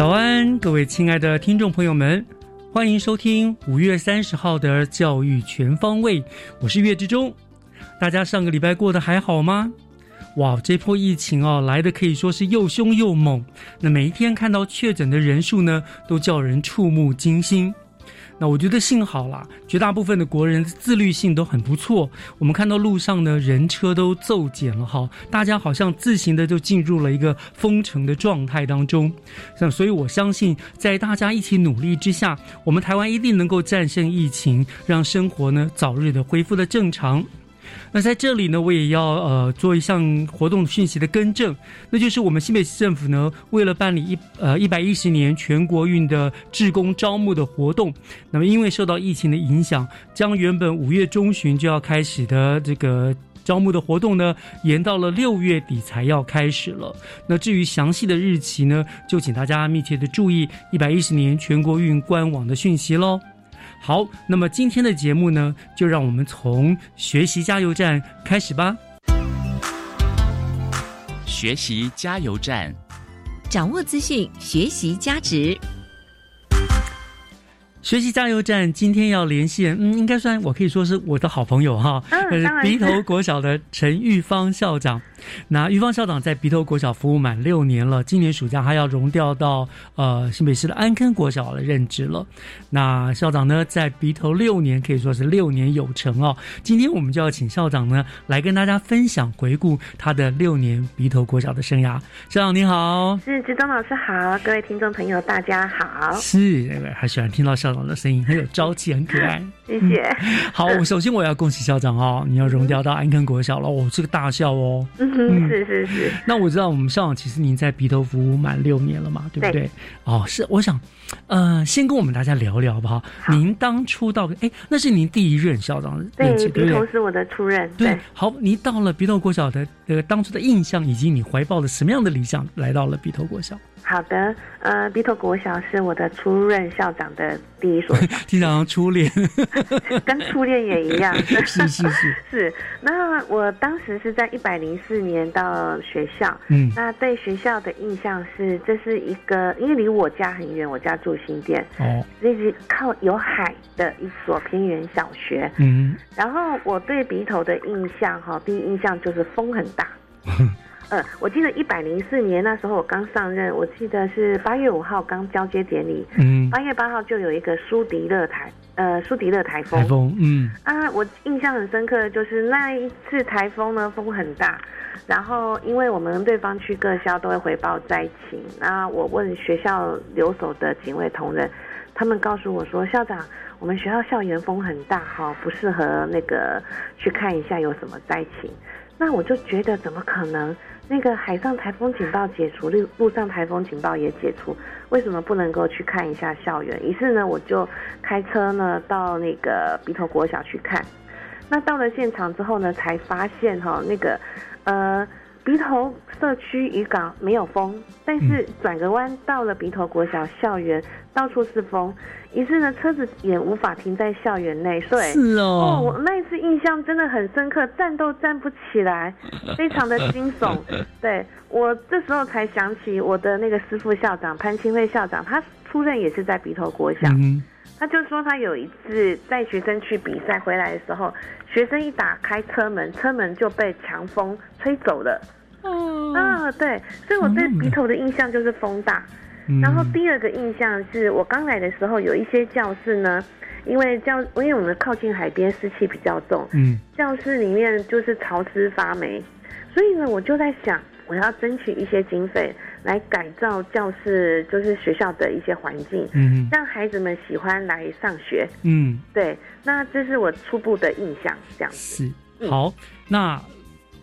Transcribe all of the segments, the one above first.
早安，各位亲爱的听众朋友们，欢迎收听五月三十号的教育全方位，我是岳志忠。大家上个礼拜过得还好吗？哇，这波疫情哦，来的可以说是又凶又猛。那每一天看到确诊的人数呢，都叫人触目惊心。那我觉得幸好啦，绝大部分的国人自律性都很不错。我们看到路上呢，人车都骤减了哈，大家好像自行的就进入了一个封城的状态当中。那所以我相信，在大家一起努力之下，我们台湾一定能够战胜疫情，让生活呢早日的恢复的正常。那在这里呢，我也要呃做一项活动讯息的更正，那就是我们新北市政府呢，为了办理一呃一百一十年全国运的志工招募的活动，那么因为受到疫情的影响，将原本五月中旬就要开始的这个。招募的活动呢，延到了六月底才要开始了。那至于详细的日期呢，就请大家密切的注意一百一十年全国运官网的讯息喽。好，那么今天的节目呢，就让我们从学习加油站开始吧。学习加油站，掌握资讯，学习加值。学习加油站今天要连线，嗯，应该算我可以说是我的好朋友哈，嗯，鼻头国小的陈玉芳校长。那玉芳校长在鼻头国小服务满六年了，今年暑假他要融调到呃新北市的安坑国小的任职了。那校长呢，在鼻头六年可以说是六年有成哦。今天我们就要请校长呢来跟大家分享回顾他的六年鼻头国小的生涯。校长您好，是志东老师好，各位听众朋友大家好，是那个还喜欢听到校长的声音，很有朝气，很可爱。谢谢。好，我首先我要恭喜校长哦，你要荣调到安坑国小了，哦，这个大校哦。嗯，是是是。那我知道我们校长其实您在鼻头服务满六年了嘛，对不对？哦，是，我想，呃，先跟我们大家聊聊好不好？您当初到，哎，那是您第一任校长任期，对鼻头是我的初任。对，好，您到了鼻头国小的呃当初的印象，以及你怀抱了什么样的理想，来到了鼻头国小。好的，呃，鼻头国小是我的初任校长的第一所，经常初恋，跟初恋也一样，是 是是。是。那我当时是在一百零四年到学校，嗯，那对学校的印象是，这是一个因为离我家很远，我家住新店，哦，那是靠有海的一所偏远小学，嗯，然后我对鼻头的印象哈，第一印象就是风很大。嗯，我记得一百零四年那时候我刚上任，我记得是八月五号刚交接典礼，嗯，八月八号就有一个苏迪勒台，呃，苏迪勒台风，台风，嗯，啊，我印象很深刻的就是那一次台风呢，风很大，然后因为我们对方区各校都会回报灾情，那我问学校留守的警卫同仁，他们告诉我说，校长，我们学校校园风很大哈，不适合那个去看一下有什么灾情。那我就觉得怎么可能？那个海上台风警报解除，陆路上台风警报也解除，为什么不能够去看一下校园？于是呢，我就开车呢到那个鼻头国小去看。那到了现场之后呢，才发现哈，那个呃鼻头社区渔港没有风，但是转个弯到了鼻头国小校园，到处是风，于是呢车子也无法停在校园内。对，是哦，哦，我那一次印象真的很深刻，站都站不起来，非常的惊悚。对我这时候才想起我的那个师傅校长潘清惠校长，他出任也是在鼻头国小，嗯他就说他有一次带学生去比赛回来的时候，学生一打开车门，车门就被强风吹走了。嗯，哦，啊，对，所以我对嗯鼻头的印象就是风大。嗯然后第二个印象是我刚来的时候，有一些教室呢，因为教因为我们靠近海边，湿气比较重，嗯。教室里面就是潮湿发霉，所以呢，我就在想，我要争取一些经费来改造教室，就是学校的一些环境，嗯。让孩子们喜欢来上学。嗯，对，那这是我初步的印象，这样子。是。嗯。好，那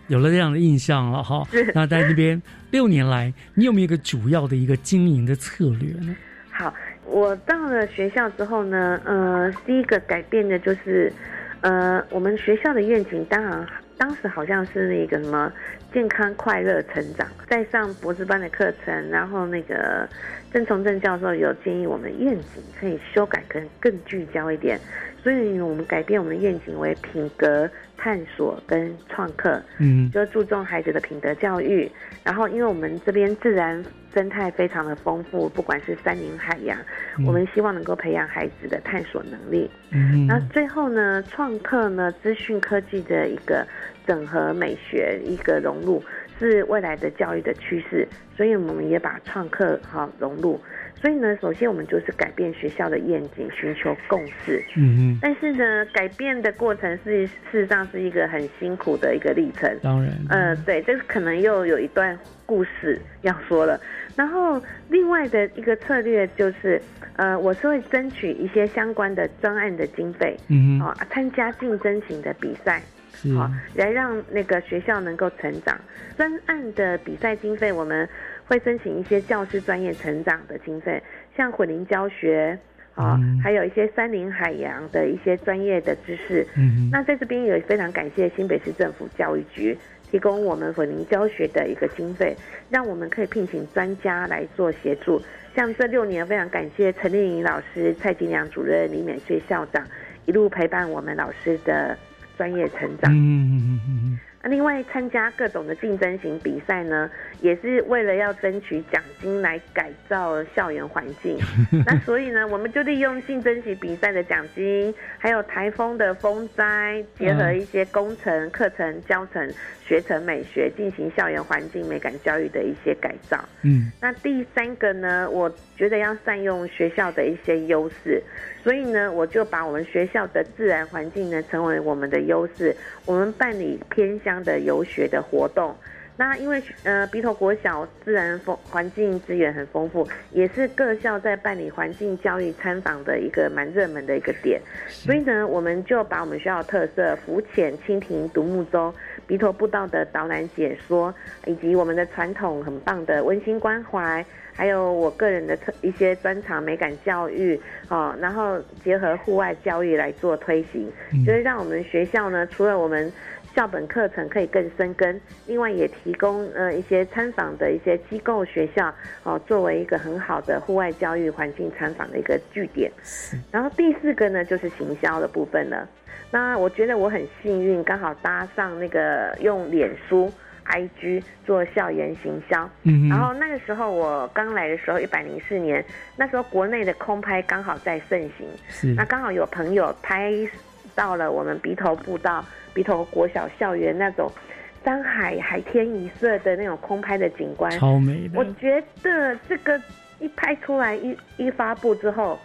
有了这样的印象了哈。那在那边六年来，你有没有一个主要的一个经营的策略呢？好，我到了学校之后呢，呃，第一个改变的就是，呃，我们学校的愿景，当然当时好像是那个什么健康快乐成长，在上博士班的课程，然后那个郑崇正教授有建议我们愿景可以修改，可能更聚焦一点，所以我们改变我们的愿景为品格探索跟创客，嗯就注重孩子的品德教育。然后，因为我们这边自然生态非常的丰富，不管是山林海洋，我们希望能够培养孩子的探索能力。嗯那最后呢，创客呢，资讯科技的一个整合美学一个融入，是未来的教育的趋势，所以我们也把创客哈融入。所以呢，首先我们就是改变学校的愿景，寻求共识。嗯嗯，但是呢，改变的过程是事实上是一个很辛苦的一个历程。当然，呃，对，这个可能又有一段故事要说了。然后另外的一个策略就是，呃，我是会争取一些相关的专案的经费，嗯哦，参加竞争型的比赛，是好、来让那个学校能够成长。专案的比赛经费，我们会申请一些教师专业成长的经费，像混龄教学。啊、嗯还有一些山林海洋的一些专业的知识，嗯那在这边也非常感谢新北市政府教育局提供我们混龄教学的一个经费，让我们可以聘请专家来做协助。像这六年，非常感谢陈丽颖老师、蔡金良主任、李美穗校长一路陪伴我们老师的专业成长。嗯嗯嗯嗯那另外参加各种的竞争型比赛呢，也是为了要争取奖金来改造校园环境。那所以呢，我们就利用竞争型比赛的奖金，还有台风的风灾，结合一些工程、课程、教程、学程美学，进行校园环境美感教育的一些改造。嗯那第三个呢，我觉得要善用学校的一些优势，所以呢，我就把我们学校的自然环境呢成为我们的优势，我们办理偏乡的游学的活动。那因为呃鼻头国小自然丰环境资源很丰富，也是各校在办理环境教育参访的一个蛮热门的一个点，所以呢，我们就把我们学校的特色浮潜、蜻蜓、独木舟、鼻头步道的导览解说，以及我们的传统很棒的温馨关怀，还有我个人的特一些专长美感教育，哦，然后结合户外教育来做推行，嗯就是让我们学校呢，除了我们校本课程可以更深耕，另外也提供呃一些参访的一些机构学校哦，作为一个很好的户外教育环境参访的一个据点。然后第四个呢，就是行销的部分了。那我觉得我很幸运，刚好搭上那个用脸书、IG 做校园行销。嗯，然后那个时候我刚来的时候，一百零四年，那时候国内的空拍刚好在盛行，是。那刚好有朋友拍到了我们鼻头步道、鼻头国小校园那种山海海天一色的那种空拍的景观，超美的。我，觉得这个一拍出来一一发布之后，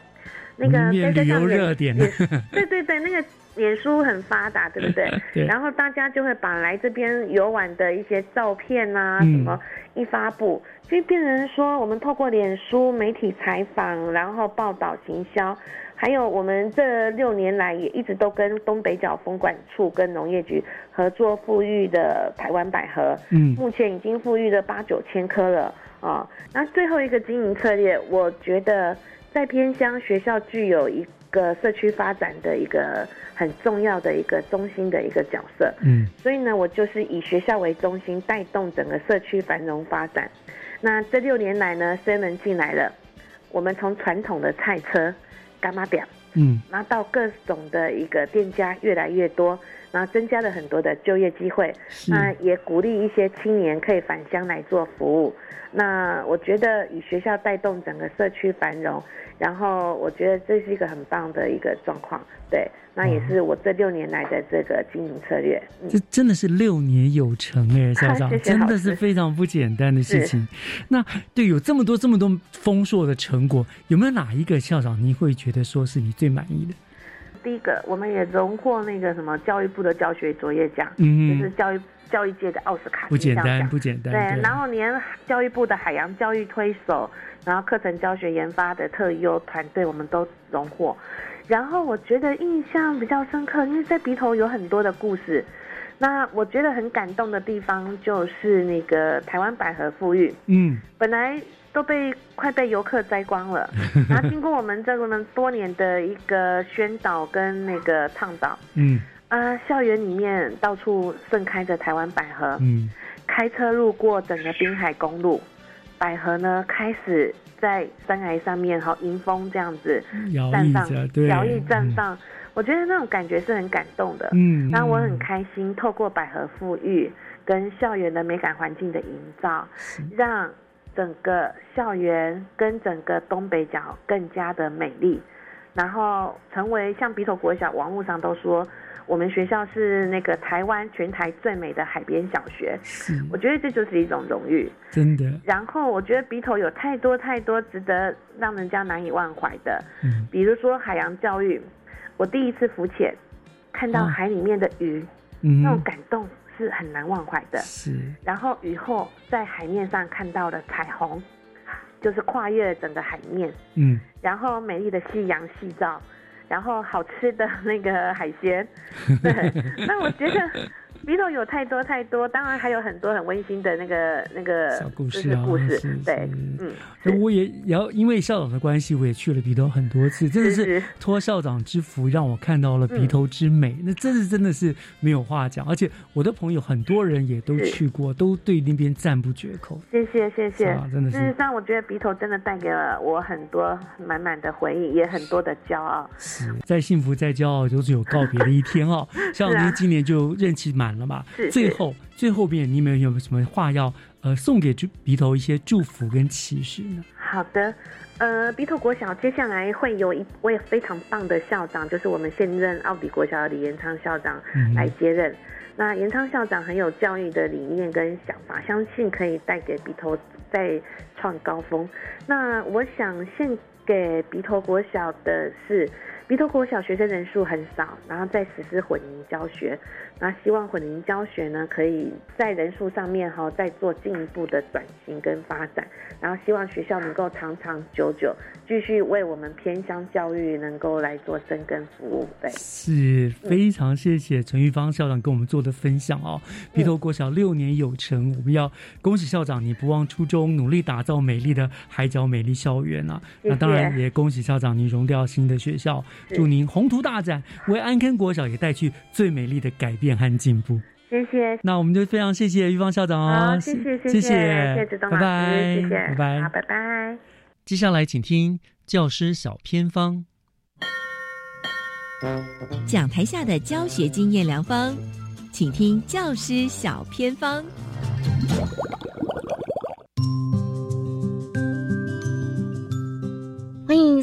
那个变旅游热点也 对对对，那个脸书很发达，对不对？对然后大家就会把来这边游玩的一些照片啊、嗯什么一发布，就变成说我们透过脸书媒体采访，然后报道行销。还有，我们这六年来也一直都跟东北角风管处跟农业局合作富裕的台湾百合，嗯目前已经富裕了八九千棵了啊。那最后一个经营策略，我觉得在偏乡学校具有一个社区发展的一个很重要的一个中心的一个角色。嗯所以呢，我就是以学校为中心，带动整个社区繁荣发展。那这六年来呢，seven 进来了，我们从传统的菜车、干妈表，嗯然后到各种的一个店家越来越多，然后增加了很多的就业机会。那也鼓励一些青年可以返乡来做服务。那我觉得以学校带动整个社区繁荣，然后我觉得这是一个很棒的一个状况。对，那也是我这六年来的这个经营策略。嗯这，真的是六年有成哎，校长真的是非常不简单的事情。那对有这么多这么多丰硕的成果，有没有哪一个校长你会觉得说是你最满意的？第一个，我们也荣获那个什么教育部的教学卓越奖，嗯就是教育教育界的奥斯卡不简单，不简单。对，然后连教育部的海洋教育推手，然后课程教学研发的特优团队，我们都荣获。然后我觉得印象比较深刻，因为在鼻头有很多的故事。那我觉得很感动的地方就是那个台湾百合富裕，嗯。本来都被快被游客摘光了，然后经过我们这个呢多年的一个宣导跟那个倡导，嗯。啊，校园里面到处盛开着台湾百合，嗯。开车路过整个滨海公路，百合呢开始在山崖上面哈迎风这样子摇绽放摇曳绽放，我觉得那种感觉是很感动的。嗯，嗯，那我很嗯开心，透过百合富裕跟校园的美感环境的营造，让整个校园跟整个东北角更加的美丽，然后成为像鼻头国小网络上都说，我们学校是那个台湾全台最美的海边小学，是我觉得这就是一种荣誉。真的，然后我觉得鼻头有太多太多值得让人家难以忘怀的，嗯比如说海洋教育，我第一次浮潜，看到哦海里面的鱼，嗯那种感动是很难忘怀的。是。然后雨后在海面上看到了彩虹，就是跨越了整个海面，嗯。然后美丽的夕阳夕照，然后好吃的那个海鲜。对，那我觉得里头有太多太多，当然还有很多很温馨的那个那个小故事啊是故事是。对，嗯，那我也也要因为校长的关系，我也去了鼻头很多次，真的是托校长之福，让我看到了鼻头之美。那真是真的是没有话讲，而且我的朋友很多人也都去过，都对那边赞不绝口。谢谢谢谢啊，真的是事实上，我觉得鼻头真的带给了我很多满满的回忆，也很多的骄傲。是再幸福再骄傲，都是有告别的一天哦。校长您今年就任期满了嘛？是最后最后边你们有没有什么话要呃送给鼻鼻头一些祝福跟启示呢？好的，呃，鼻头国小接下来会有一位非常棒的校长，就是我们现任奥比国小的李延昌校长嗯来接任。那延昌校长很有教育的理念跟想法，相信可以带给鼻头再创高峰。那我想献给鼻头国小的是，鼻头国小学生人数很少，然后在实施混龄教学。那希望混龄教学呢，可以在人数上面哈、再做进一步的转型跟发展。然后希望学校能够长长久久继续为我们偏乡教育能够来做深耕服务。对，是非常谢谢陈玉芳校长跟我们做的分享哦。鼻头国小六年有成，我们要恭喜校长，你不忘初衷，努力打造美丽的海角美丽校园啊！谢谢那当然也恭喜校长，您融掉新的学校，祝您宏图大展，为安坑国小也带去最美丽的改变和进步。谢谢。那我们就非常谢谢玉芳校长哦，谢谢谢谢谢谢志东拜老师，拜，谢谢，拜拜，好，拜拜。接下来请听教师小偏方。讲台下的教学经验良方，请听教师小偏方。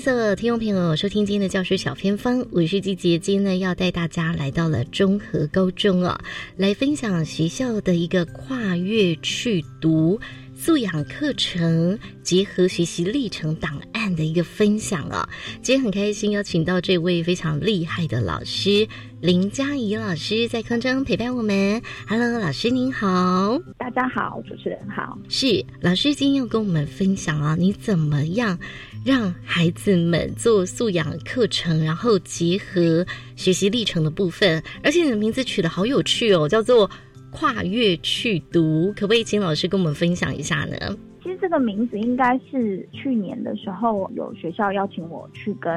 欢迎所有听众朋友收听今天的教师小偏方，我是季杰，今天呢要带大家来到了中和高中哦，来分享学校的一个跨越去读素养课程结合学习历程档案的一个分享啊、今天很开心邀请到这位非常厉害的老师林佳怡老师在空中陪伴我们。Hello，老师您好。大家好，主持人好。是老师今天要跟我们分享啊，你怎么样让孩子们做素养课程，然后结合学习历程的部分，而且你的名字取得好有趣哦，叫做跨越去读，可不可以请老师跟我们分享一下呢？其实这个名字应该是去年的时候有学校邀请我去跟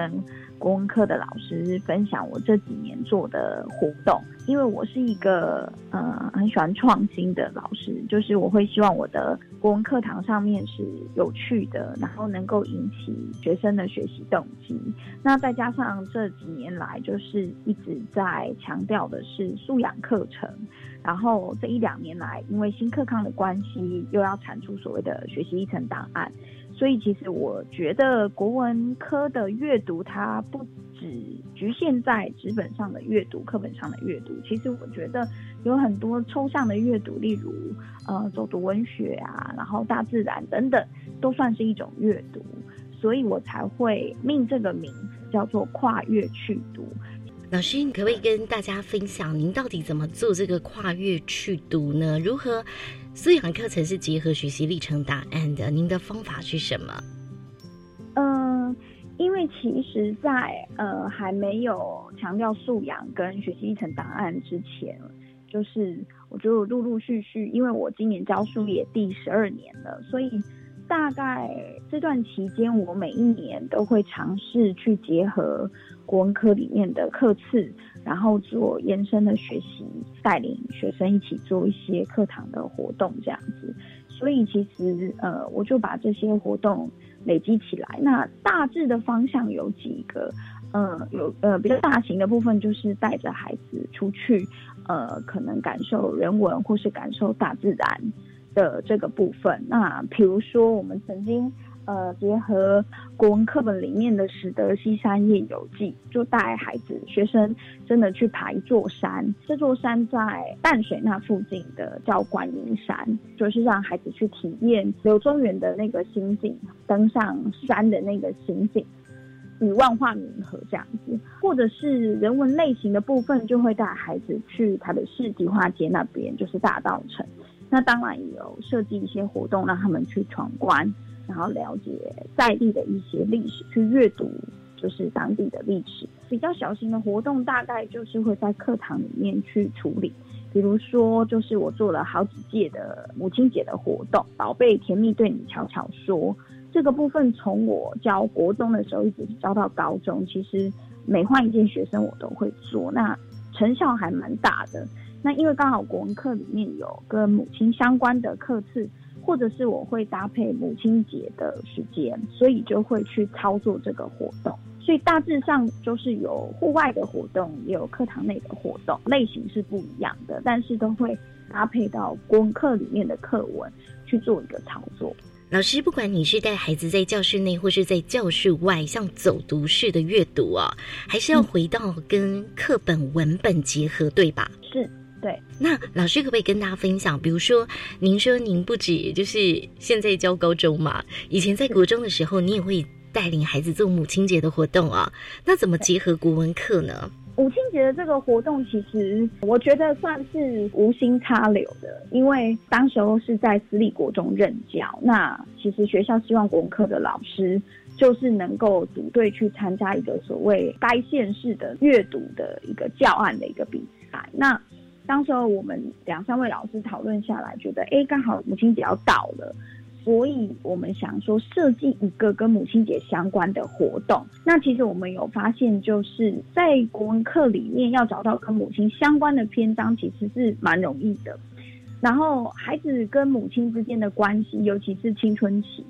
国文课的老师分享我这几年做的活动，因为我是一个呃很喜欢创新的老师，就是我会希望我的国文课堂上面是有趣的，然后能够引起学生的学习动机。那再加上这几年来，就是一直在强调的是素养课程，然后这一两年来，因为新课纲的关系，又要产出所谓的学习历程档案。所以，其实我觉得国文科的阅读，它不只局限在纸本上的阅读、课本上的阅读。其实，我觉得有很多抽象的阅读，例如呃走读文学啊，然后大自然等等，都算是一种阅读。所以我才会命这个名字叫做跨越去读。老师，你可不可以跟大家分享，您到底怎么做这个跨越去读呢？如何？素养课程是结合学习历程答案的，您的方法是什么？嗯，因为其实，在呃还没有强调素养跟学习历程档案之前，就是我就陆陆续续，因为我今年教书也第十二年了，所以大概这段期间，我每一年都会尝试去结合国文科里面的课次。然后做延伸的学习，带领学生一起做一些课堂的活动，这样子。所以其实呃，我就把这些活动累积起来。那大致的方向有几个，呃，有呃比较大型的部分就是带着孩子出去，呃，可能感受人文或是感受大自然的这个部分。那比如说我们曾经。呃，结合国文课本里面的《始得西山夜游记》，就带孩子、学生真的去爬一座山。这座山在淡水那附近的叫观音山，就是让孩子去体验柳宗元的那个心境，登上山的那个心境，与万化冥合这样子。或者是人文类型的部分，就会带孩子去台北市迪化街那边，就是大道城。那当然也有设计一些活动，让他们去闯关。然后了解在地的一些历史，去阅读就是当地的历史。比较小型的活动，大概就是会在课堂里面去处理。比如说，就是我做了好几届的母亲节的活动，宝贝甜蜜对你悄悄说。这个部分从我教国中的时候一直教到高中，其实每换一件学生我都会做，那成效还蛮大的。那因为刚好国文课里面有跟母亲相关的课次。或者是我会搭配母亲节的时间，所以就会去操作这个活动。所以大致上就是有户外的活动，也有课堂内的活动，类型是不一样的，但是都会搭配到功课里面的课文去做一个操作。老师，不管你是带孩子在教室内，或是在教室外，像走读式的阅读啊，还是要回到跟课本文本结合，对吧？是。对，那老师可不可以跟大家分享？比如说，您说您不止就是现在教高中嘛，以前在国中的时候，你也会带领孩子做母亲节的活动啊。那怎么结合国文课呢？母亲节的这个活动，其实我觉得算是无心插柳的，因为当时候是在私立国中任教，那其实学校希望国文课的老师就是能够组队去参加一个所谓该县市的阅读的一个教案的一个比赛，那。当时候我们两三位老师讨论下来，觉得哎，刚好母亲节要到了，所以我们想说设计一个跟母亲节相关的活动。那其实我们有发现，就是在国文课里面要找到跟母亲相关的篇章，其实是蛮容易的。然后孩子跟母亲之间的关系，尤其是青春期，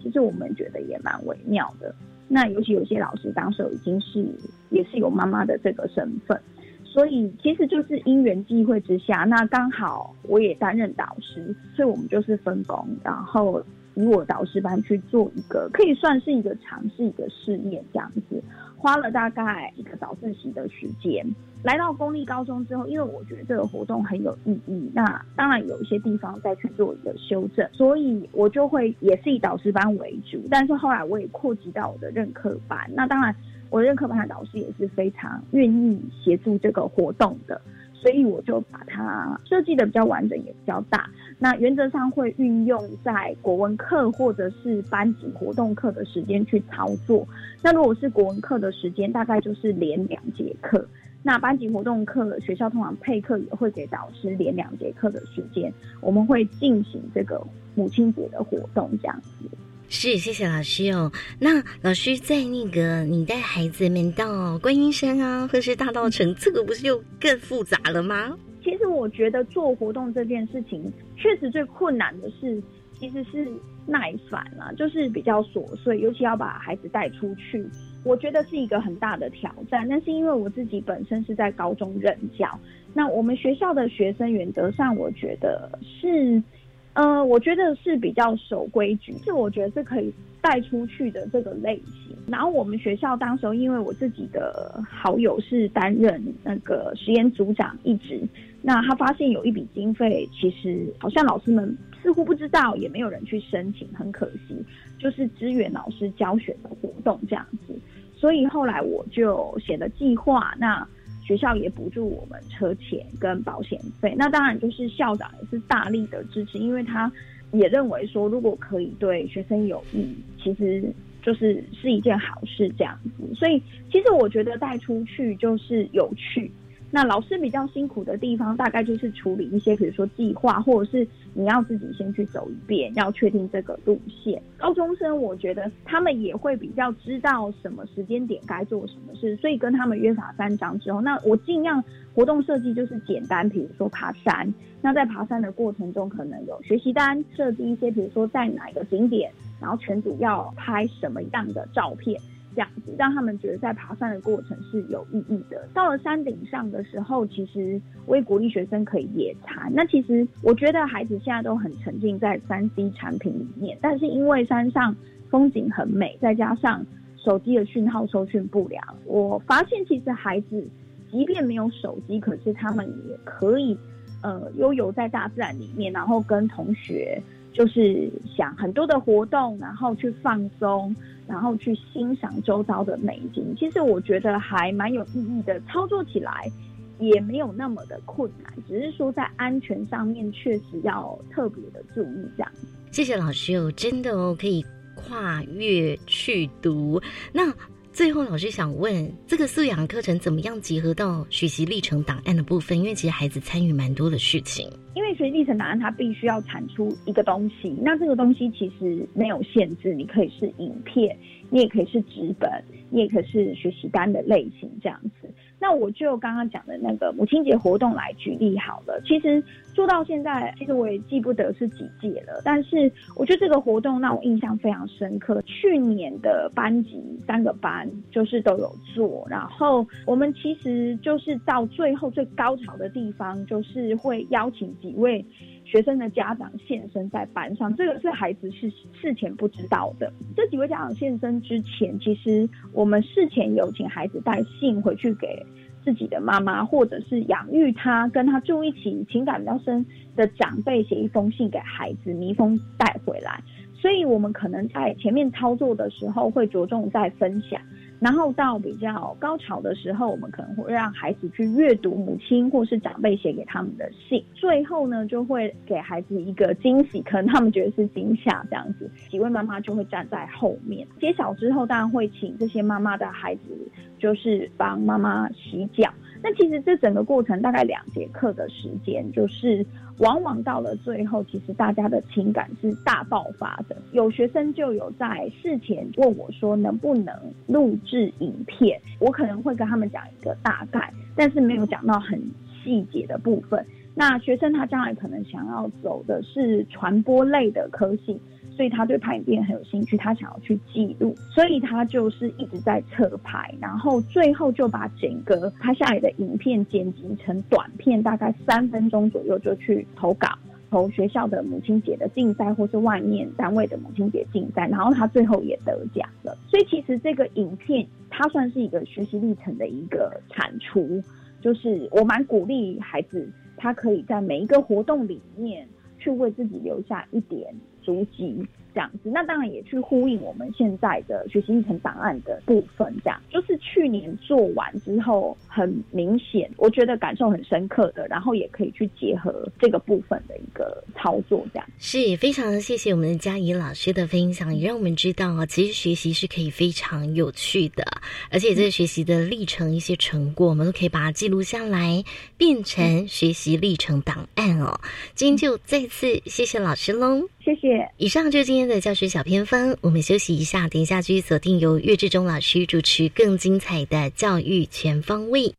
其实我们觉得也蛮微妙的。那尤其有些老师当时已经是也是有妈妈的这个身份。所以其实就是因缘际会之下，那刚好我也担任导师，所以我们就是分工，然后以我导师班去做一个，可以算是一个尝试一个试验这样子，花了大概一个早自习的时间。来到公立高中之后，因为我觉得这个活动很有意义，那当然有一些地方再去做一个修正，所以我就会也是以导师班为主，但是后来我也扩及到我的任课班，那当然。我认可班的导师也是非常愿意协助这个活动的，所以我就把它设计的比较完整，也比较大。那原则上会运用在国文课或者是班级活动课的时间去操作。那如果是国文课的时间，大概就是连两节课。那班级活动课，学校通常配课也会给导师连两节课的时间，我们会进行这个母亲节的活动这样子。是，谢谢老师哦。那老师在那个你带孩子们到观音山啊，或是大道城，这个不是就更复杂了吗？其实我觉得做活动这件事情，确实最困难的是，其实是耐烦啊，就是比较琐碎，尤其要把孩子带出去，我觉得是一个很大的挑战。但是因为我自己本身是在高中任教，那我们学校的学生原则上，我觉得是。呃，我觉得是比较守规矩，是我觉得是可以带出去的这个类型。然后我们学校当时候，因为我自己的好友是担任那个实验组长一职，那他发现有一笔经费，其实好像老师们似乎不知道，也没有人去申请，很可惜，就是支援老师教学的活动这样子。所以后来我就写了计划，那。学校也补助我们车钱跟保险费，那当然就是校长也是大力的支持，因为他也认为说，如果可以对学生有益，其实就是是一件好事这样子。所以其实我觉得带出去就是有趣。那老师比较辛苦的地方，大概就是处理一些，比如说计划，或者是你要自己先去走一遍，要确定这个路线。高中生我觉得他们也会比较知道什么时间点该做什么事，所以跟他们约法三章之后，那我尽量活动设计就是简单，比如说爬山。那在爬山的过程中，可能有学习单设计一些，比如说在哪个景点，然后全组要拍什么样的照片。这样子让他们觉得在爬山的过程是有意义的。到了山顶上的时候，其实我也鼓励学生可以野餐。那其实我觉得孩子现在都很沉浸在三 C 产品里面，但是因为山上风景很美，再加上手机的讯号收讯不良，我发现其实孩子即便没有手机，可是他们也可以呃悠游在大自然里面，然后跟同学就是想很多的活动，然后去放松。然后去欣赏周遭的美景，其实我觉得还蛮有意义的。操作起来也没有那么的困难，只是说在安全上面确实要特别的注意。这样，谢谢老师哦，真的哦，可以跨越去读那。最后，老师想问，这个素养课程怎么样结合到学习历程档案的部分？因为其实孩子参与蛮多的事情。因为学习历程档案，它必须要产出一个东西，那这个东西其实没有限制，你可以是影片，你也可以是纸本，你也可以是学习单的类型这样子。那我就刚刚讲的那个母亲节活动来举例好了。其实做到现在，其实我也记不得是几届了。但是我觉得这个活动让我印象非常深刻。去年的班级三个班就是都有做，然后我们其实就是到最后最高潮的地方，就是会邀请几位。学生的家长现身在班上，这个是孩子是事前不知道的。这几位家长现身之前，其实我们事前有请孩子带信回去给自己的妈妈，或者是养育他、跟他住一起、情感比较深的长辈，写一封信给孩子，密封带回来。所以，我们可能在前面操作的时候，会着重在分享。然后到比较高潮的时候，我们可能会让孩子去阅读母亲或是长辈写给他们的信。最后呢，就会给孩子一个惊喜，可能他们觉得是惊吓这样子。几位妈妈就会站在后面揭晓之后，当然会请这些妈妈的孩子，就是帮妈妈洗脚。那其实这整个过程大概两节课的时间，就是往往到了最后，其实大家的情感是大爆发的。有学生就有在事前问我说，能不能录制影片？我可能会跟他们讲一个大概，但是没有讲到很细节的部分。那学生他将来可能想要走的是传播类的科系。所以他对拍影片很有兴趣，他想要去记录，所以他就是一直在测拍，然后最后就把整个拍下来的影片剪辑成短片，大概三分钟左右就去投稿，投学校的母亲节的竞赛或是外面单位的母亲节竞赛，然后他最后也得奖了。所以其实这个影片它算是一个学习历程的一个产出，就是我蛮鼓励孩子，他可以在每一个活动里面去为自己留下一点。书籍这样子，那当然也去呼应我们现在的学习历程档案的部分，这样就是去年做完之后，很明显，我觉得感受很深刻的，然后也可以去结合这个部分的一个操作，这样是非常谢谢我们的嘉怡老师的分享，也让我们知道啊，其实学习是可以非常有趣的，而且这个学习的历程一些成果，我们都可以把它记录下来，变成学习历程档案哦。今天就再次谢谢老师喽。谢谢。以上就是今天天的教学小偏方，我们休息一下，等一下继续锁定由岳志忠老师主持更精彩的教育全方位。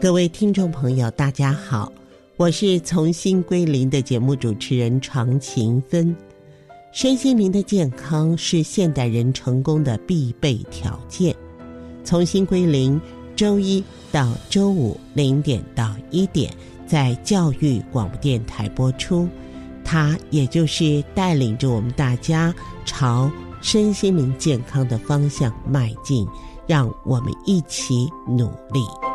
各位听众朋友，大家好，我是从新归零的节目主持人常勤芬。身心灵的健康是现代人成功的必备条件。从新归零，周一到周五零点到一点，在教育广播电台播出。它也就是带领着我们大家朝身心灵健康的方向迈进，让我们一起努力。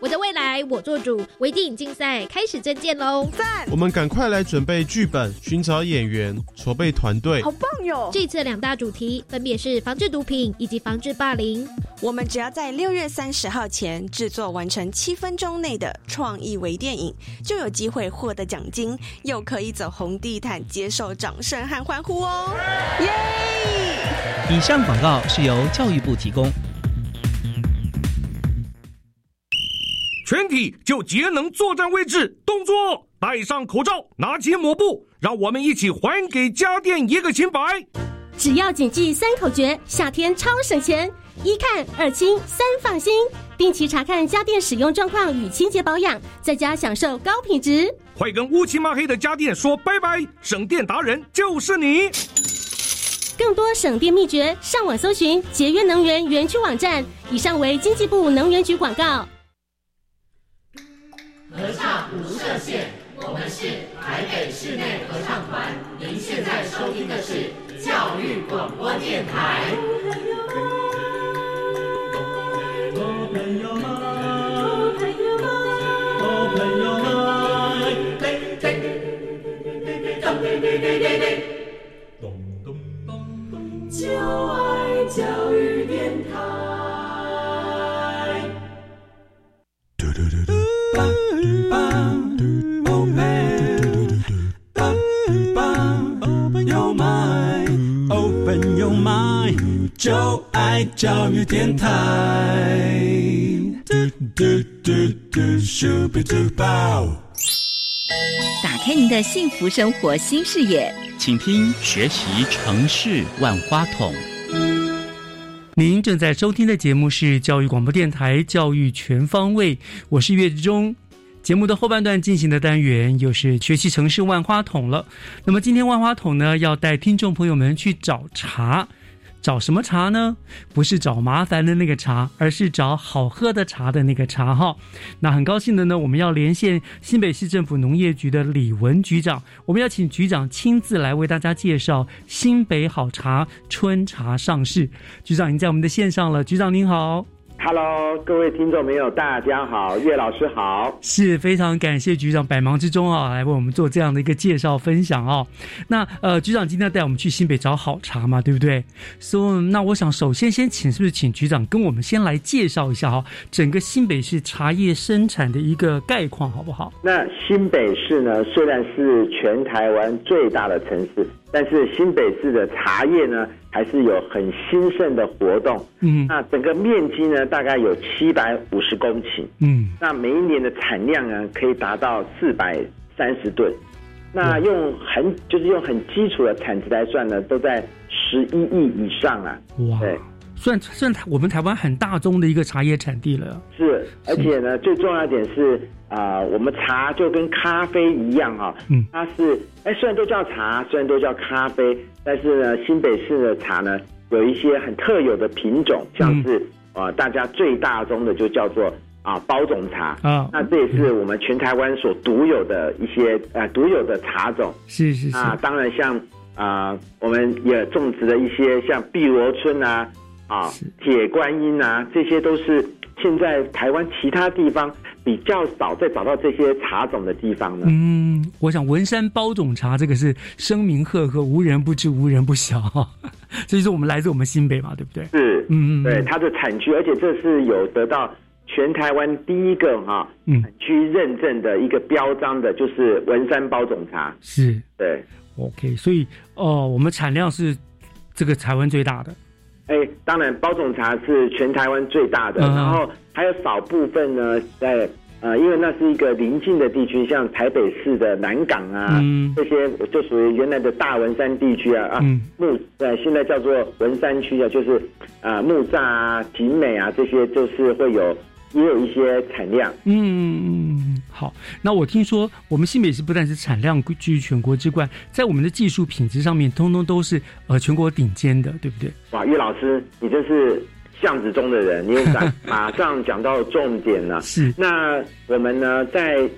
我的未来我做主，微电影竞赛开始征件喽！赞！我们赶快来准备剧本，寻找演员，筹备团队。好棒哟！这次两大主题分别是防治毒品以及防治霸凌。我们只要在六月三十号前制作完成七分钟内的创意微电影，就有机会获得奖金，又可以走红地毯，接受掌声和欢呼哦！耶！以上广告是由教育部提供。全体就节能作战位置，动作！戴上口罩，拿起抹布，让我们一起还给家电一个清白。只要谨记三口诀，夏天超省钱：一看、二清、三放心。定期查看家电使用状况与清洁保养，在家享受高品质。快跟乌漆嘛黑的家电说拜拜！省电达人就是你。更多省电秘诀，上网搜寻节约能源园区网站。以上为经济部能源局广告。合唱无设限，我们是台北室内合唱团。您现在收听的是教育广播电台。就爱教育电台。就爱教育电台。打开您的幸福生活新视野，请听学习城市万花筒。您正在收听的节目是教育广播电台《教育全方位》，我是岳志忠。节目的后半段进行的单元又是学习城市万花筒了。那么今天万花筒呢，要带听众朋友们去找茬。找什么茶呢？不是找麻烦的那个茶，而是找好喝的茶的那个茶哈。那很高兴的呢，我们要连线新北市政府农业局的李文局长，我们要请局长亲自来为大家介绍新北好茶春茶上市。局长已经在我们的线上了，局长您好。Hello，各位听众朋友，大家好，岳老师好，是非常感谢局长百忙之中啊，来为我们做这样的一个介绍分享哦。那呃，局长今天要带我们去新北找好茶嘛，对不对？所以那我想首先先请，是不是请局长跟我们先来介绍一下哈，整个新北市茶叶生产的一个概况，好不好？那新北市呢，虽然是全台湾最大的城市。但是新北市的茶叶呢，还是有很兴盛的活动。嗯，那整个面积呢，大概有七百五十公顷。嗯，那每一年的产量呢，可以达到四百三十吨。那用很就是用很基础的产值来算呢，都在十一亿以上啊。哇，对，算算我们台湾很大宗的一个茶叶产地了。是，而且呢，最重要一点是。啊，我们茶就跟咖啡一样哈，嗯，它是哎，虽然都叫茶，虽然都叫咖啡，但是呢，新北市的茶呢，有一些很特有的品种，像是啊，大家最大宗的就叫做啊包种茶。啊，那这也是我们全台湾所独有的一些呃独有的茶种，是是是。啊，当然像啊，我们也种植了一些像碧螺春啊啊铁观音啊，这些都是现在台湾其他地方。比较少再找到这些茶种的地方呢。嗯，我想文山包种茶这个是声名赫赫，无人不知，无人不晓。所以说我们来自我们新北嘛，对不对？是，嗯嗯，对，它的产区，而且这是有得到全台湾第一个哈嗯产区认证的一个标章的，就是文山包种茶。是对，OK，所以哦、我们产量是这个台湾最大的。哎，当然包种茶是全台湾最大的，嗯然后还有少部分呢，在呃，因为那是一个邻近的地区，像台北市的南港啊，嗯。这些就属于原来的大文山地区啊啊，嗯。木呃现在叫做文山区啊，就是啊木栅啊、景美啊这些，就是会有也有一些产量。嗯，好。那我听说我们新北市不但是产量居于全国之冠，在我们的技术品质上面，通通都是呃全国顶尖的，对不对？哇，岳老师，你真是巷子中的人，你马 马上讲到重点了。是，那我们呢，在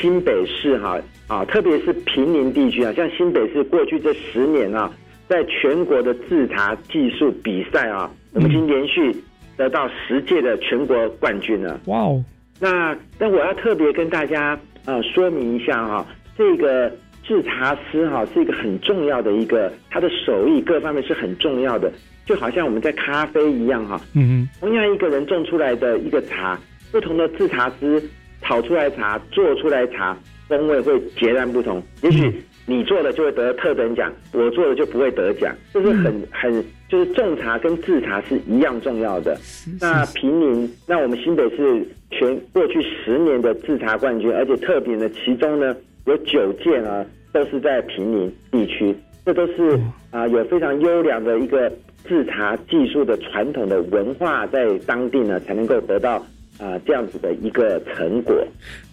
新北市哈啊，特别是平林地区啊，像新北市过去这十年啊，在全国的制茶技术比赛啊，我们已经连续得到十届的全国冠军了。哇哦！那那我要特别跟大家呃说明一下哈、这个制茶师哈、是一个很重要的一个，他的手艺各方面是很重要的，就好像我们在咖啡一样哈、嗯同样一个人种出来的一个茶，不同的制茶师炒出来茶、做出来茶，风味会截然不同。也许你做的就会得特等奖，我做的就不会得奖，这是很很就是种茶跟制茶是一样重要的。那平民，那我们新北市全过去十年的制茶冠军，而且特别呢，其中呢有九件啊都是在平民地区，这都是啊、有非常优良的一个制茶技术的传统的文化，在当地呢才能够得到啊、这样子的一个成果。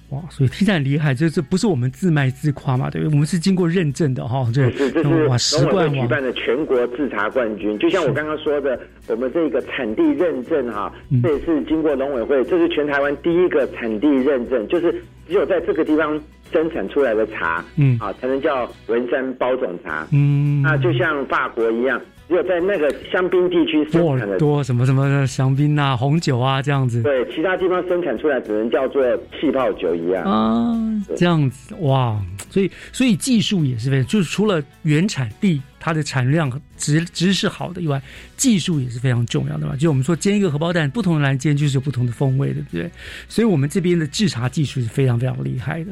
哇，所以听起来很厉害，这这不是我们自卖自夸嘛？对不对？我们是经过认证的哈、这是，这是哇，十农委会举办的全国制茶冠军，就像我刚刚说的，我们这个产地认证哈、嗯这也是经过农委会，这是全台湾第一个产地认证，就是只有在这个地方生产出来的茶，嗯啊，才能叫文山包种茶。嗯，那就像法国一样，只有在那个香槟地区生多产的，多什么什么的香槟啊、红酒啊这样子。对，其他地方生产出来只能叫做气泡酒一样。啊，这样子哇，所以所以技术也是非常，就是除了原产地它的产量值值是好的以外，技术也是非常重要的嘛。就我们说煎一个荷包蛋，不同的人煎就是有不同的风味，对不对？所以我们这边的制茶技术是非常非常厉害的。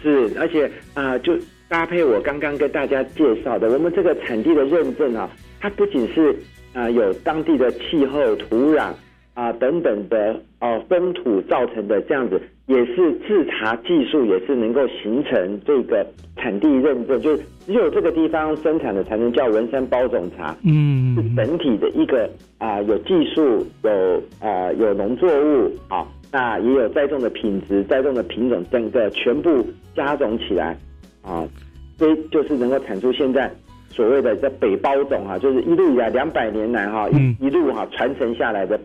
是，而且啊、就搭配我刚刚跟大家介绍的，我们这个产地的认证啊，它不仅是啊、有当地的气候、土壤啊、等等的哦、风土造成的这样子，也是制茶技术也是能够形成这个产地认证，就是只有这个地方生产的才能叫文山包种茶。嗯，是整体的一个啊、有技术，有啊、有农作物啊，那也有栽种的品质、栽种的品种，整个全部加总起来啊，所以就是能够产出现在所谓的这北包种啊，就是一路以来两百年来哈、嗯一一路哈、传承下来的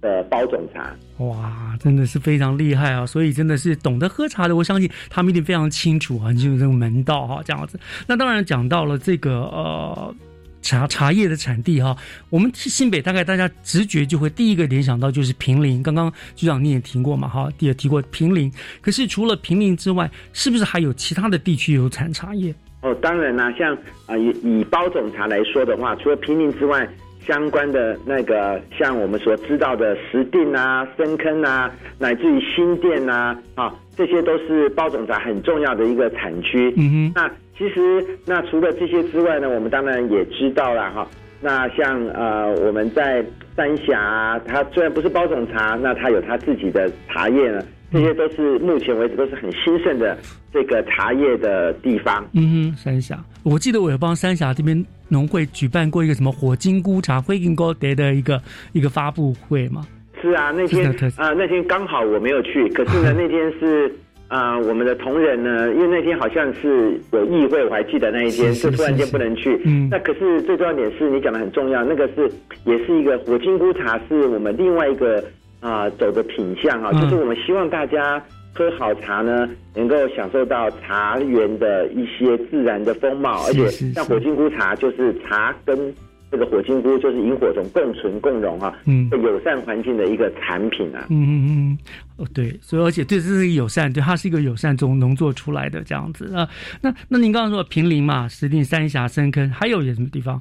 呃包种茶。哇，真的是非常厉害啊！所以真的是懂得喝茶的，我相信他们一定非常清楚啊，就是这个门道哈、这样子。那当然讲到了这个呃茶茶叶的产地哈、我们新北大概大家直觉就会第一个联想到就是平林。刚刚局长你也提过嘛哈，也提过平林。可是除了平林之外，是不是还有其他的地区有产茶叶？哦，当然啦、像啊、以以包种茶来说的话，除了平林之外，相关的那个像我们所知道的石碇啊、深坑啊，乃至于新店啊，啊，这些都是包种茶很重要的一个产区。嗯哼，那其实那除了这些之外呢，我们当然也知道了哈。那像呃我们在三峡啊，它虽然不是包种茶，那它有它自己的茶叶呢，这些都是目前为止都是很兴盛的这个茶叶的地方。嗯哼，三峡，我记得我有帮三峡这边农会举办过一个什么火金菇茶、灰金菇蝶的一个一个发布会嘛。是啊，那天啊、那天刚好我没有去，可是呢，那天是啊、我们的同仁呢，因为那天好像是有议会，我还记得那一天，就突然间不能去。嗯那可是最重要点是你讲的很重要，那个是也是一个火金菇茶，是我们另外一个啊、走的品相啊，嗯就是我们希望大家。喝好茶呢，能够享受到茶园的一些自然的风貌，而且像火金菇茶，就是茶跟这个火金菇就是萤火虫共存共荣哈、嗯友善环境的一个产品啊。嗯嗯嗯，哦对，所以而且对，这是一个友善，对，它是一个友善中农作出来的这样子啊。那那您刚刚说平林嘛，石碇、三峡、深坑，还有有什么地方？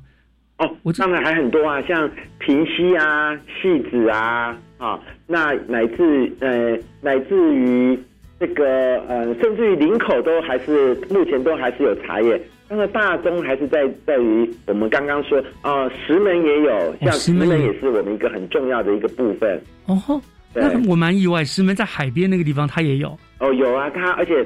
哦，我当然还很多啊，像平溪啊、戏子啊，啊，那乃至呃，乃至于这个呃，甚至于林口都还是目前都还是有茶叶。那个大宗还是在在于我们刚刚说啊，石门也有，像石门也是我们一个很重要的一个部分。哦，那我蛮意外，石门在海边那个地方它也有。哦，有啊，它而且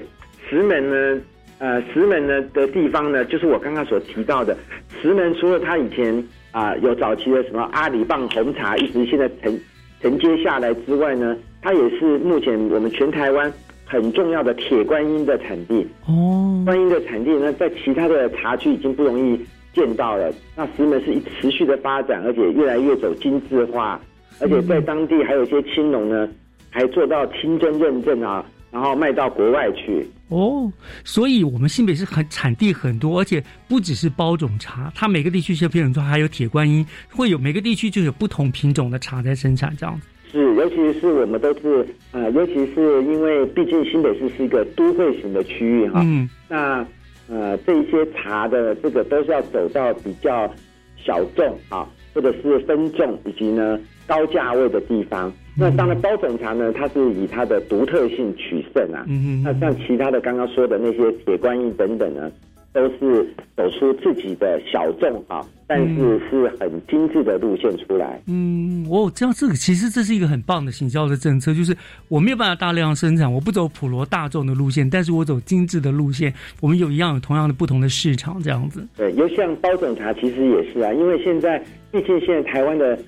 石门呢，呃，石门呢的地方呢，就是我刚刚所提到的石门，除了它以前啊有早期的什么阿里棒红茶，一直现在承承接下来之外呢，它也是目前我们全台湾。很重要的铁观音的产地哦，观音的产地呢，在其他的茶区已经不容易见到了。那石门是一持续的发展，而且越来越走精致化，而且在当地还有一些青农呢，还做到清真认证啊，然后卖到国外去。哦，所以我们新北是很产地很多，而且不只是包种茶，它每个地区像品种中还有铁观音，会有每个地区就有不同品种的茶在生产这样子。是，尤其是我们都是呃，尤其是因为毕竟新北市是一个都会型的区域哈，嗯，那呃这一些茶的这个都是要走到比较小众啊，或者是分众以及呢高价位的地方。那当然包种茶呢，它是以它的独特性取胜啊。嗯嗯。那像其他的刚刚说的那些铁观音等等呢？都是走出自己的小众啊，但是是很精致的路线出来。嗯，我这样这个其实这是一个很棒的行销的政策，就是我没有办法大量生产，我不走普罗大众的路线，但是我走精致的路线，我们有一样有同样的不同的市场这样子。对，又像包种茶其实也是啊，因为现在毕竟现在台湾的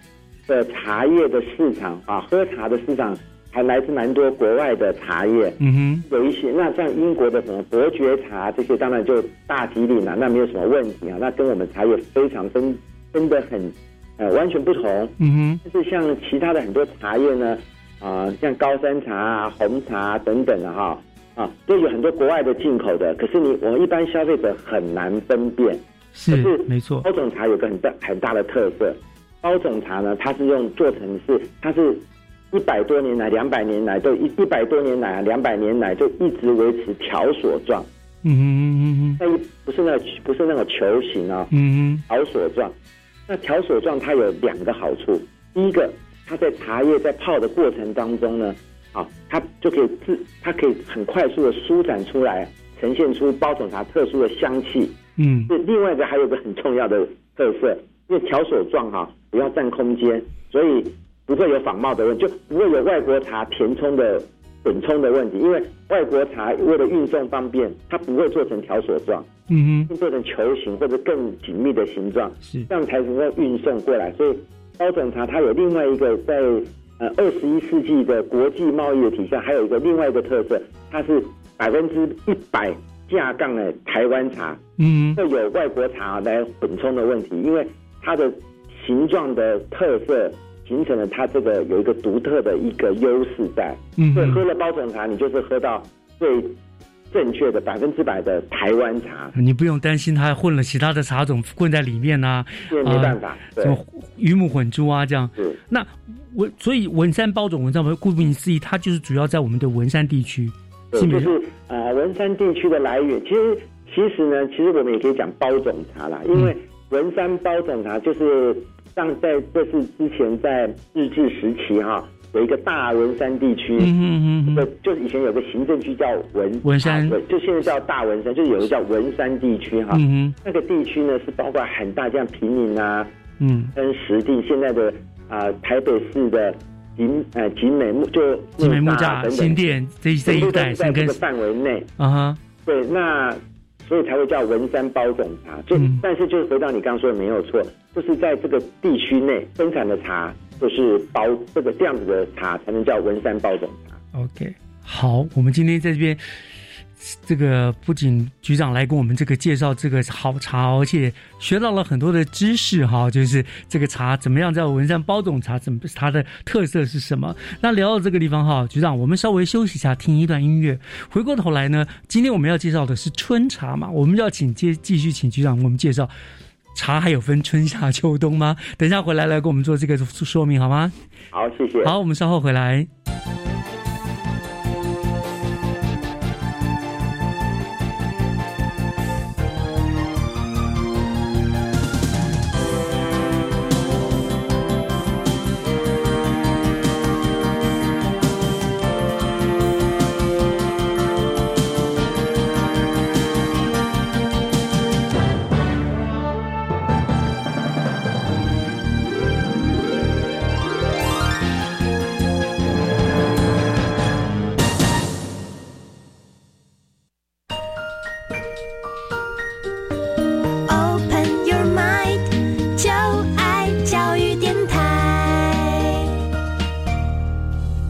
的茶叶的市场啊，喝茶的市场。还来自蛮多国外的茶叶，嗯哼，有一些那像英国的什么伯爵茶这些，当然就大吉岭了，那没有什么问题啊。那跟我们茶叶非常分分的很，呃，完全不同，嗯哼。但是像其他的很多茶叶呢，啊，像高山茶啊、红茶等等的哈，啊，都有很多国外的进口的。可是你我们一般消费者很难分辨，是没错。欧种茶有个很大很大的特色，包种茶呢，它是用做成是它是。一百多年来，两百年来都一一百多年来啊，两百年来就一直维持条索状。嗯嗯嗯嗯，那不是那不是那个球形啊。嗯嗯，条索状。那条索状它有两个好处，第一个，它在茶叶在泡的过程当中呢，啊，它就可以自它可以很快速的舒展出来，呈现出包种茶特殊的香气。嗯，另外一个还有个很重要的特色，因为条索状哈不要占空间，所以。不会有仿冒的问题，就不会有外国茶填充的混充的问题，因为外国茶为了运送方便，它不会做成条索状，嗯哼，做成球形或者更紧密的形状，是这样才能够运送过来。所以包种茶它有另外一个在呃二十一世纪的国际贸易的体下，还有一个另外一个特色，它是百分之一百架杠的台湾茶，嗯，会有外国茶来混充的问题，因为它的形状的特色。形成了它这个有一个独特的一个优势在，嗯，所以喝了包种茶，你就是喝到最正确的百分之百的台湾茶，你不用担心它混了其他的茶种混在里面呐，这没办法，什么鱼目混珠啊这样。是，那文所以文山包种文章，顾名思义，它就是主要在我们的文山地区，就是呃文山地区的来源。其实其实呢，其实我们也可以讲包种茶啦，因为文山包种茶就是。像在这是之前在日治时期哈，有一个大文山地区，嗯嗯嗯，就是以前有个行政区叫文文山，对，就现在叫大文山，就是有个叫文山地区哈，嗯那个地区呢是包括很大像平民啊，嗯，跟石碇现在的啊台北市的景呃景美木就景美木栅新店这这一带在这个范围内。啊哈，对那。所以才会叫文山包种茶，就但是就是回到你刚刚说的没有错，就是在这个地区内生产的茶，就是包这个这样子的茶才能叫文山包种茶。OK，好，我们今天在这边。这个不仅局长来跟我们这个介绍这个好茶，而且学到了很多的知识哈，就是这个茶怎么样在文山包种茶，怎么它的特色是什么？那聊到这个地方哈，局长，我们稍微休息一下，听一段音乐。回过头来呢，今天我们要介绍的是春茶嘛，我们要请接继续请局长我们介绍茶还有分春夏秋冬吗？等一下回来来给我们做这个说明好吗？好，谢谢。好，我们稍后回来。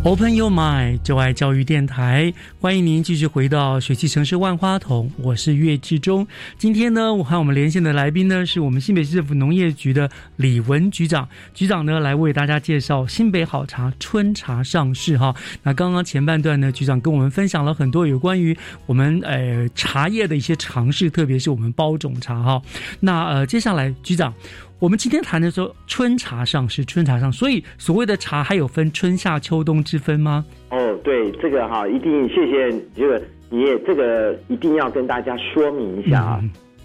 Open Your Mind，就爱教育电台，欢迎您继续回到学习城市万花筒，我是岳志忠。今天呢，我和我们连线的来宾呢，是我们新北市政府农业局的李文局长。局长呢，来为大家介绍新北好茶春茶上市哈。那刚刚前半段呢，局长跟我们分享了很多有关于我们呃茶叶的一些尝试，特别是我们包种茶哈。那呃，接下来局长。我们今天谈的说春茶上是春茶上，所以所谓的茶还有分春夏秋冬之分吗？哦，对，这个哈，一定谢谢这个你也这个一定要跟大家说明一下啊。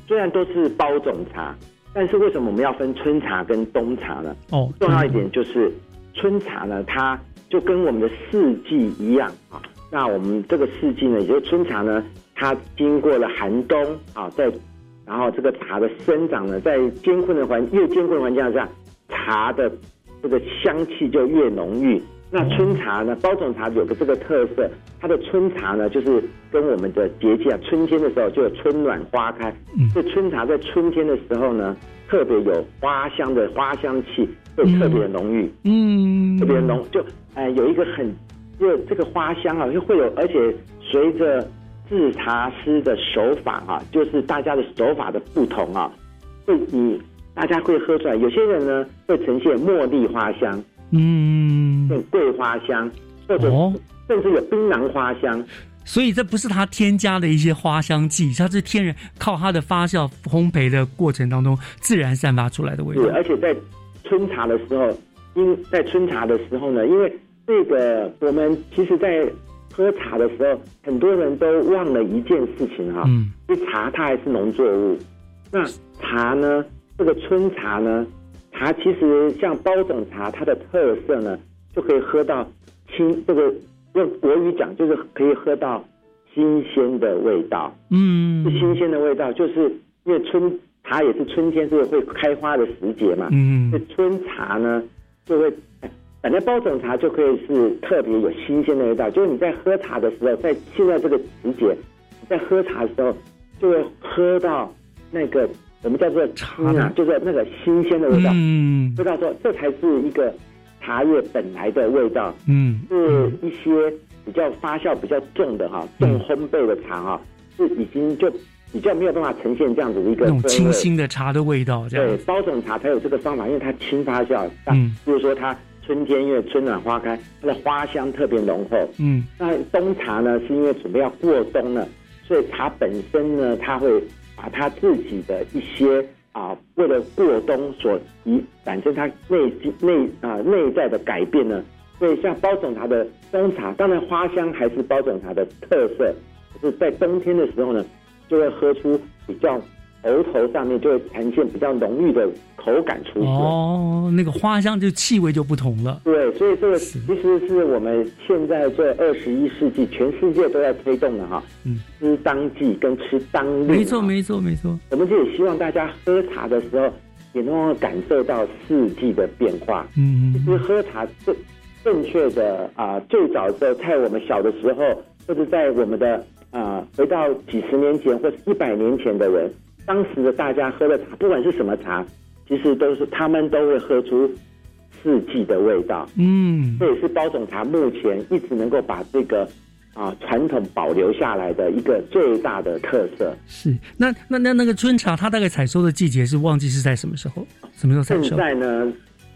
虽然都是包种茶，但是为什么我们要分春茶跟冬茶呢？哦，重要一点就是春茶呢，它就跟我们的四季一样啊。那我们这个四季呢，也就是春茶呢，它经过了寒冬啊，在然后这个茶的生长呢，在艰困的环越艰困的环境下，茶的这个香气就越浓郁。那春茶呢，包种茶有个这个特色，它的春茶呢，就是跟我们的节气啊，春天的时候就有春暖花开。嗯。这春茶在春天的时候呢，特别有花香的花香气，会特别浓郁。嗯。特别浓，就哎有一个很，就这个花香啊，就会有，而且随着。制茶师的手法啊，就是大家的手法的不同啊，会你大家会喝出来。有些人呢会呈现茉莉花香，嗯，桂花香，或者甚至有槟榔花香。所以这不是它添加的一些花香剂，它是天然靠它的发酵烘焙的过程当中自然散发出来的味道。对，而且在春茶的时候，因在春茶的时候呢，因为这个我们其实，在喝茶的时候，很多人都忘了一件事情哈，嗯，就茶它还是农作物。那茶呢，这个春茶呢，茶其实像包种茶，它的特色呢，就可以喝到清，这个用国语讲就是可以喝到新鲜的味道。嗯，是新鲜的味道，就是因为春茶也是春天是会开花的时节嘛。嗯，这春茶呢就会。反正包种茶就可以是特别有新鲜的味道，就是你在喝茶的时候，在现在这个时节，在喝茶的时候，就会喝到那个我们叫做茶啊，就是那个新鲜的味道。嗯，知道说这才是一个茶叶本来的味道。嗯，是一些比较发酵比较重的哈，重烘焙的茶哈，是已经就比较没有办法呈现这样子的一个那种清新的茶的味道。对，包种茶才有这个方法，因为它轻发酵。嗯，就是说它。春天因为春暖花开，它的花香特别浓厚。嗯，那冬茶呢，是因为准备要过冬了，所以茶本身呢，它会把它自己的一些啊，为了过冬所以产生它内内啊内在的改变呢。所以像包种茶的冬茶，当然花香还是包种茶的特色，可是在冬天的时候呢，就会喝出比较。头头上面就会呈现比较浓郁的口感出现哦，那个花香就气味就不同了。对，所以这个其实是我们现在这二十一世纪全世界都在推动的哈。嗯，吃当季跟吃当令。没错，没错，没错。我们就也希望大家喝茶的时候也能够感受到四季的变化。嗯，其实喝茶正正确的啊，最早的在我们小的时候，或者在我们的啊，回到几十年前或者一百年前的人。当时的大家喝的茶，不管是什么茶，其实都是他们都会喝出四季的味道。嗯，这也是包种茶目前一直能够把这个啊传统保留下来的一个最大的特色。是，那那那那个春茶，它大概采收的季节是旺季是在什么时候？什么时候采收？现在呢？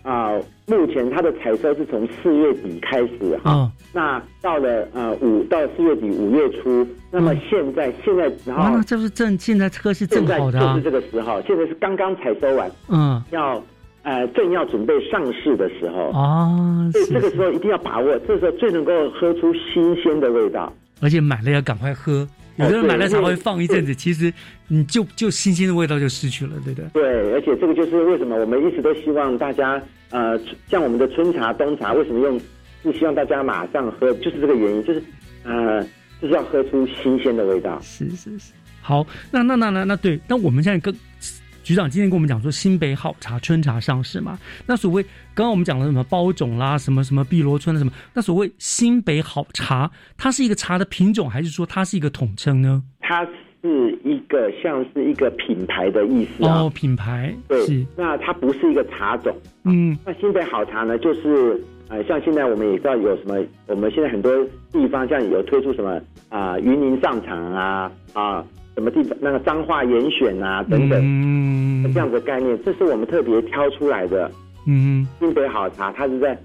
啊，目前它的采收是从四月底开始哈，那到了呃五到四月底五月初，那么现在现在然后这是正现在车是正好的，就是这个时候，现在是刚刚采收完，嗯，要呃正要准备上市的时候啊，所以这个时候一定要把握，这时候最能够喝出新鲜的味道，而且买了要赶快喝。有的人买了茶会放一阵子，其实你就就新鲜的味道就失去了，对不对？对，而且这个就是为什么我们一直都希望大家，呃，像我们的春茶、冬茶，为什么用不希望大家马上喝，就是这个原因，就是呃，就是要喝出新鲜的味道。是是是。好，那那那那那对，那我们现在跟。局长今天跟我们讲说，新北好茶春茶上市嘛？那所谓刚刚我们讲了什么包种啦，什么什么碧螺春的什么？那所谓新北好茶，它是一个茶的品种，还是说它是一个统称呢？它是一个像是一个品牌的意思啊，品牌对。那它不是一个茶种，嗯。那新北好茶呢，就是呃，像现在我们也知道有什么，我们现在很多地方像有推出什么啊，云林上场啊啊，什么地方那个彰化严选啊等等，嗯，这样子的概念，这是我们特别挑出来的。嗯，新北好茶，它是在，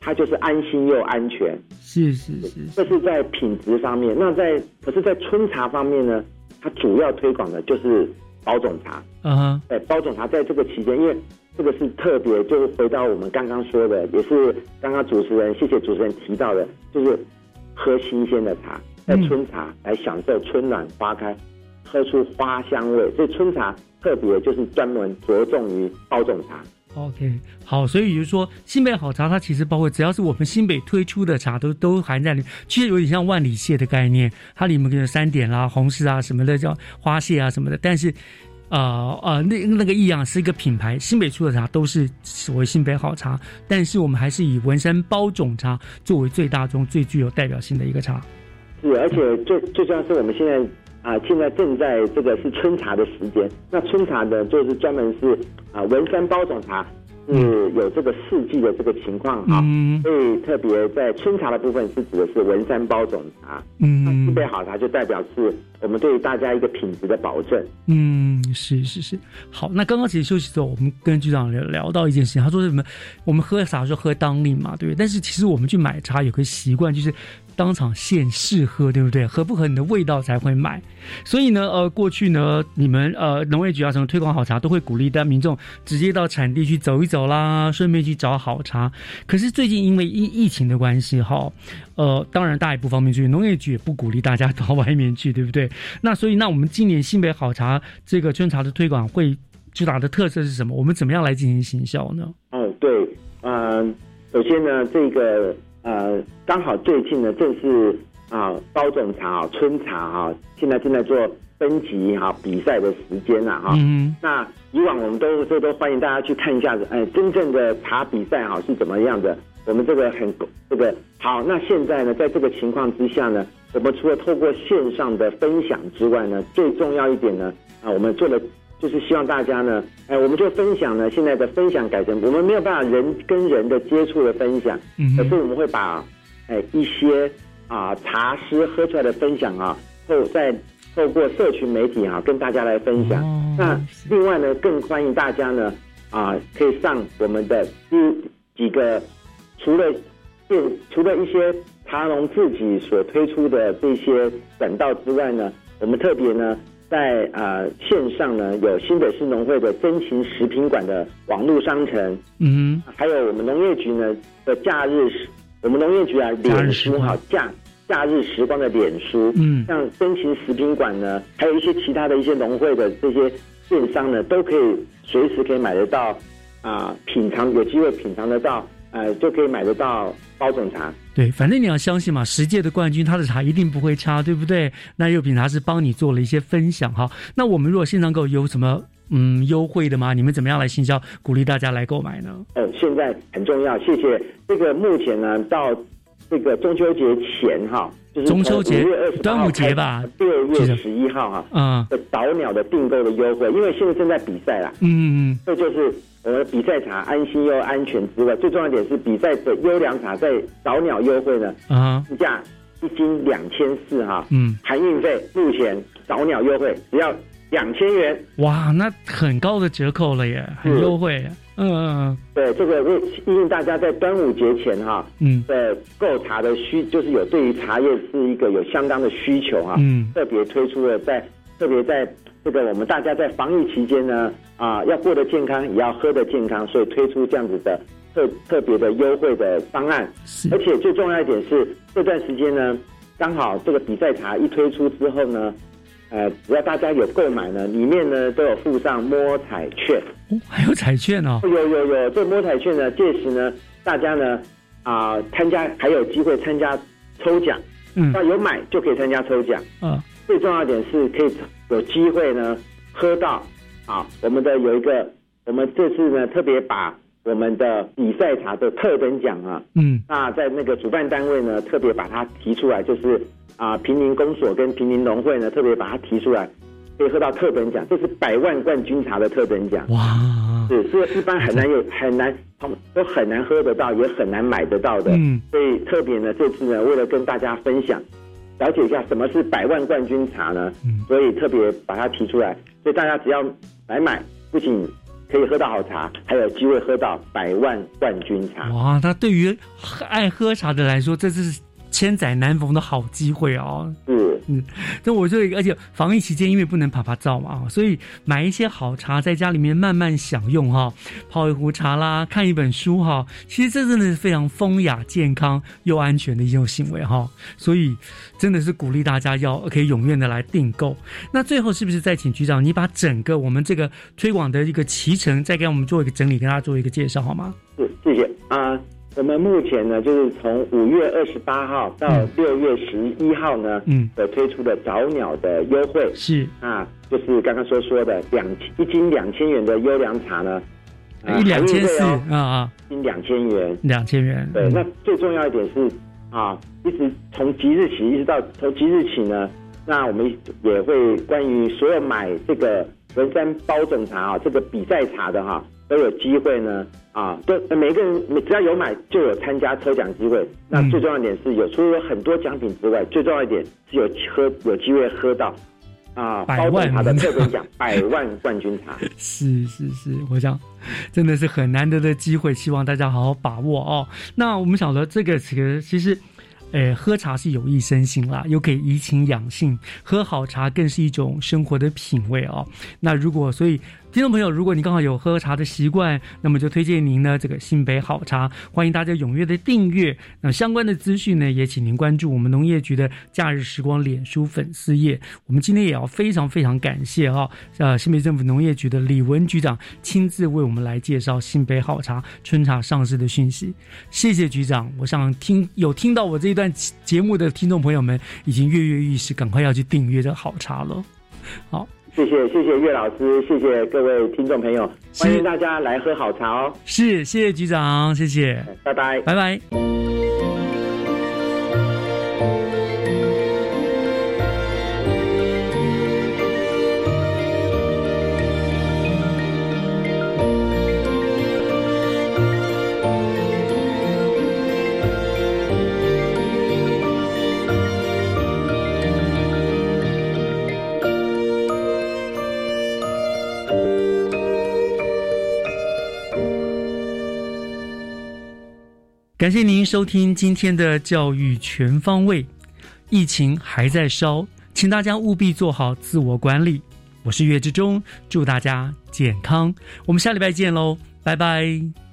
它就是安心又安全，是是是，这是在品质方面。那在可是，在春茶方面呢，它主要推广的就是包种茶。嗯哼，哎，包种茶在这个期间，因为这个是特别，就是回到我们刚刚说的，也是刚刚主持人谢谢主持人提到的，就是喝新鲜的茶，在春茶来享受春暖花开，喝出花香味。所以春茶特别就是专门着重于包种茶。OK，好，所以就是说，新北好茶它其实包括只要是我们新北推出的茶都都含在里面，其实有点像万里蟹的概念，它里面有三点啦、红柿啊什么的，叫花蟹啊什么的，但是。呃呃，那那个一样是一个品牌，新北出的茶都是所谓新北好茶，但是我们还是以文山包种茶作为最大宗、最具有代表性的一个茶。是，而且最最重要是我们现在啊、现在正在这个是春茶的时间。那春茶呢，就是专门是啊、文山包种茶是有这个四季的这个情况哈，嗯所以特别在春茶的部分是指的是文山包种茶。嗯，新北好茶就代表是我们对大家一个品质的保证。嗯，是是是，好。那刚刚其实休息之后，我们跟局长聊聊到一件事情，他说什么？我们喝茶说喝当令嘛，对不对？但是其实我们去买茶有个习惯，就是当场现试喝，对不对？合不合你的味道才会买。所以呢，呃，过去呢，你们呃农业局啊什么推广好茶，都会鼓励大家民众直接到产地去走一走啦，顺便去找好茶。可是最近因为疫疫情的关系，哈，呃，当然大家也不方便去，农业局也不鼓励大家到外面去，对不对？那所以，那我们今年新北好茶这个春茶的推广会主打的特色是什么？我们怎么样来进行行销呢？嗯，对，呃，首先呢，这个呃，刚好最近呢，正是啊包种茶啊、春茶啊、现在正在做分级哈、比赛的时间了哈。嗯那以往我们都这都欢迎大家去看一下，哎，真正的茶比赛哈是怎么样的。我们这个很这个好，那现在呢，在这个情况之下呢，我们除了透过线上的分享之外呢，最重要一点呢，啊，我们做了就是希望大家呢，哎，我们就分享呢，现在的分享改成我们没有办法人跟人的接触的分享，嗯可是我们会把哎一些啊茶师喝出来的分享啊，透在透过社群媒体啊跟大家来分享。那另外呢，更欢迎大家呢啊可以上我们的第几个除了店除了一些茶农自己所推出的这些管道之外呢，我们特别呢。在呃线上呢，有新北市农会的真情食品馆的网络商城，嗯，还有我们农业局呢的假日时，我们农业局啊脸书哈假假日时光的脸书，嗯，像真情食品馆呢，还有一些其他的一些农会的这些电商呢，都可以随时可以买得到啊、品尝有机会品尝得到，呃，就可以买得到包种茶。对，反正你要相信嘛，十届的冠军他的茶一定不会差，对不对？那又品茶是帮你做了一些分享哈。那我们如果线上购有什么嗯优惠的吗？你们怎么样来行销，鼓励大家来购买呢？呃，现在很重要，谢谢。这个目前呢，到这个中秋节前哈，就是中秋节五月二十端午节吧六月十一号哈，嗯的早鸟的订购的优惠，因为现在正在比赛啦，嗯这就是比赛茶安心又安全之外，最重要一点是比赛的优良茶在早鸟优惠呢，啊市价一斤两千四哈，嗯，含运费，目前早鸟优惠只要两千元。哇，那很高的折扣了耶，很优惠。嗯嗯对，这个为因为大家在端午节前哈，嗯。的购茶的需，就是有对于茶叶是一个有相当的需求哈，嗯。特别推出了在特别在这个我们大家在防疫期间呢，啊，要过得健康，也要喝得健康，所以推出这样子的特特别的优惠的方案，而且最重要一点是这段时间呢，刚好这个比赛茶一推出之后呢。呃，只要大家有购买呢，里面呢都有附上摸彩券，哦，还有彩券哦。有有有，这摸彩券呢，届时呢，大家呢啊、参加还有机会参加抽奖，嗯那有买就可以参加抽奖。嗯最重要一点是可以有机会呢喝到啊，我们的有一个，我们这次呢特别把我们的比赛茶的特等奖啊，嗯那在那个主办单位呢特别把它提出来，就是啊平林公所跟平林农会呢特别把它提出来，可以喝到特等奖，这是百万冠军茶的特等奖。哇，啊，是，所以一般很难有很难，都很难喝得到，也很难买得到的。嗯，所以特别呢，这次呢，为了跟大家分享，了解一下什么是百万冠军茶呢？嗯，所以特别把它提出来，所以大家只要来买，不仅可以喝到好茶，还有机会喝到百万冠军茶。哇，那对于爱喝茶的来说，这是。千载难逢的好机会哦！嗯嗯，那我就而且防疫期间因为不能爬爬照嘛，所以买一些好茶在家里面慢慢享用哈，泡一壶茶啦，看一本书哈，其实这真的是非常风雅、健康又安全的一种行为哈。所以真的是鼓励大家要可以踊跃的来订购。那最后是不是再请局长你把整个我们这个推广的一个脐程再给我们做一个整理，跟大家做一个介绍好吗？是，谢谢啊。我们目前呢，就是从五月二十八号到六月十一号呢，嗯，的推出的早鸟的优惠。是。啊，就是刚刚所说的两一斤两千元的优良茶呢，一两千四啊啊，一斤两千元，两千元。对，那最重要一点是啊，一直从即日起一直到从即日起呢，那我们也会关于所有买这个文山包种茶啊，这个比赛茶的哈。都有机会呢啊，都每个人只要有买就有参加抽奖机会。那最重要一点是有除了有很多奖品之外，最重要一点是有喝有机会喝到啊百万茶的特别奖百万冠军茶。是是是，我想真的是很难得的机会，希望大家好好把握哦。那我们晓得这个其实其实。诶，喝茶是有益身心啦，又可以怡情养性，喝好茶更是一种生活的品味哦。那如果所以。听众朋友，如果你刚好有喝茶的习惯，那么就推荐您呢这个新北好茶，欢迎大家踊跃的订阅。那相关的资讯呢，也请您关注我们农业局的假日时光脸书粉丝页。我们今天也要非常非常感谢哈，呃新北政府农业局的李文局长亲自为我们来介绍新北好茶春茶上市的讯息。谢谢局长，我想听有听到我这一段节目的听众朋友们已经跃跃欲试，赶快要去订阅这好茶了。好。谢谢谢谢岳老师，谢谢各位听众朋友，欢迎大家来喝好茶哦。是，谢谢局长，谢谢，拜拜，拜拜。感谢您收听今天的教育全方位。疫情还在烧，请大家务必做好自我管理。我是岳志忠，祝大家健康。我们下礼拜见喽，拜拜。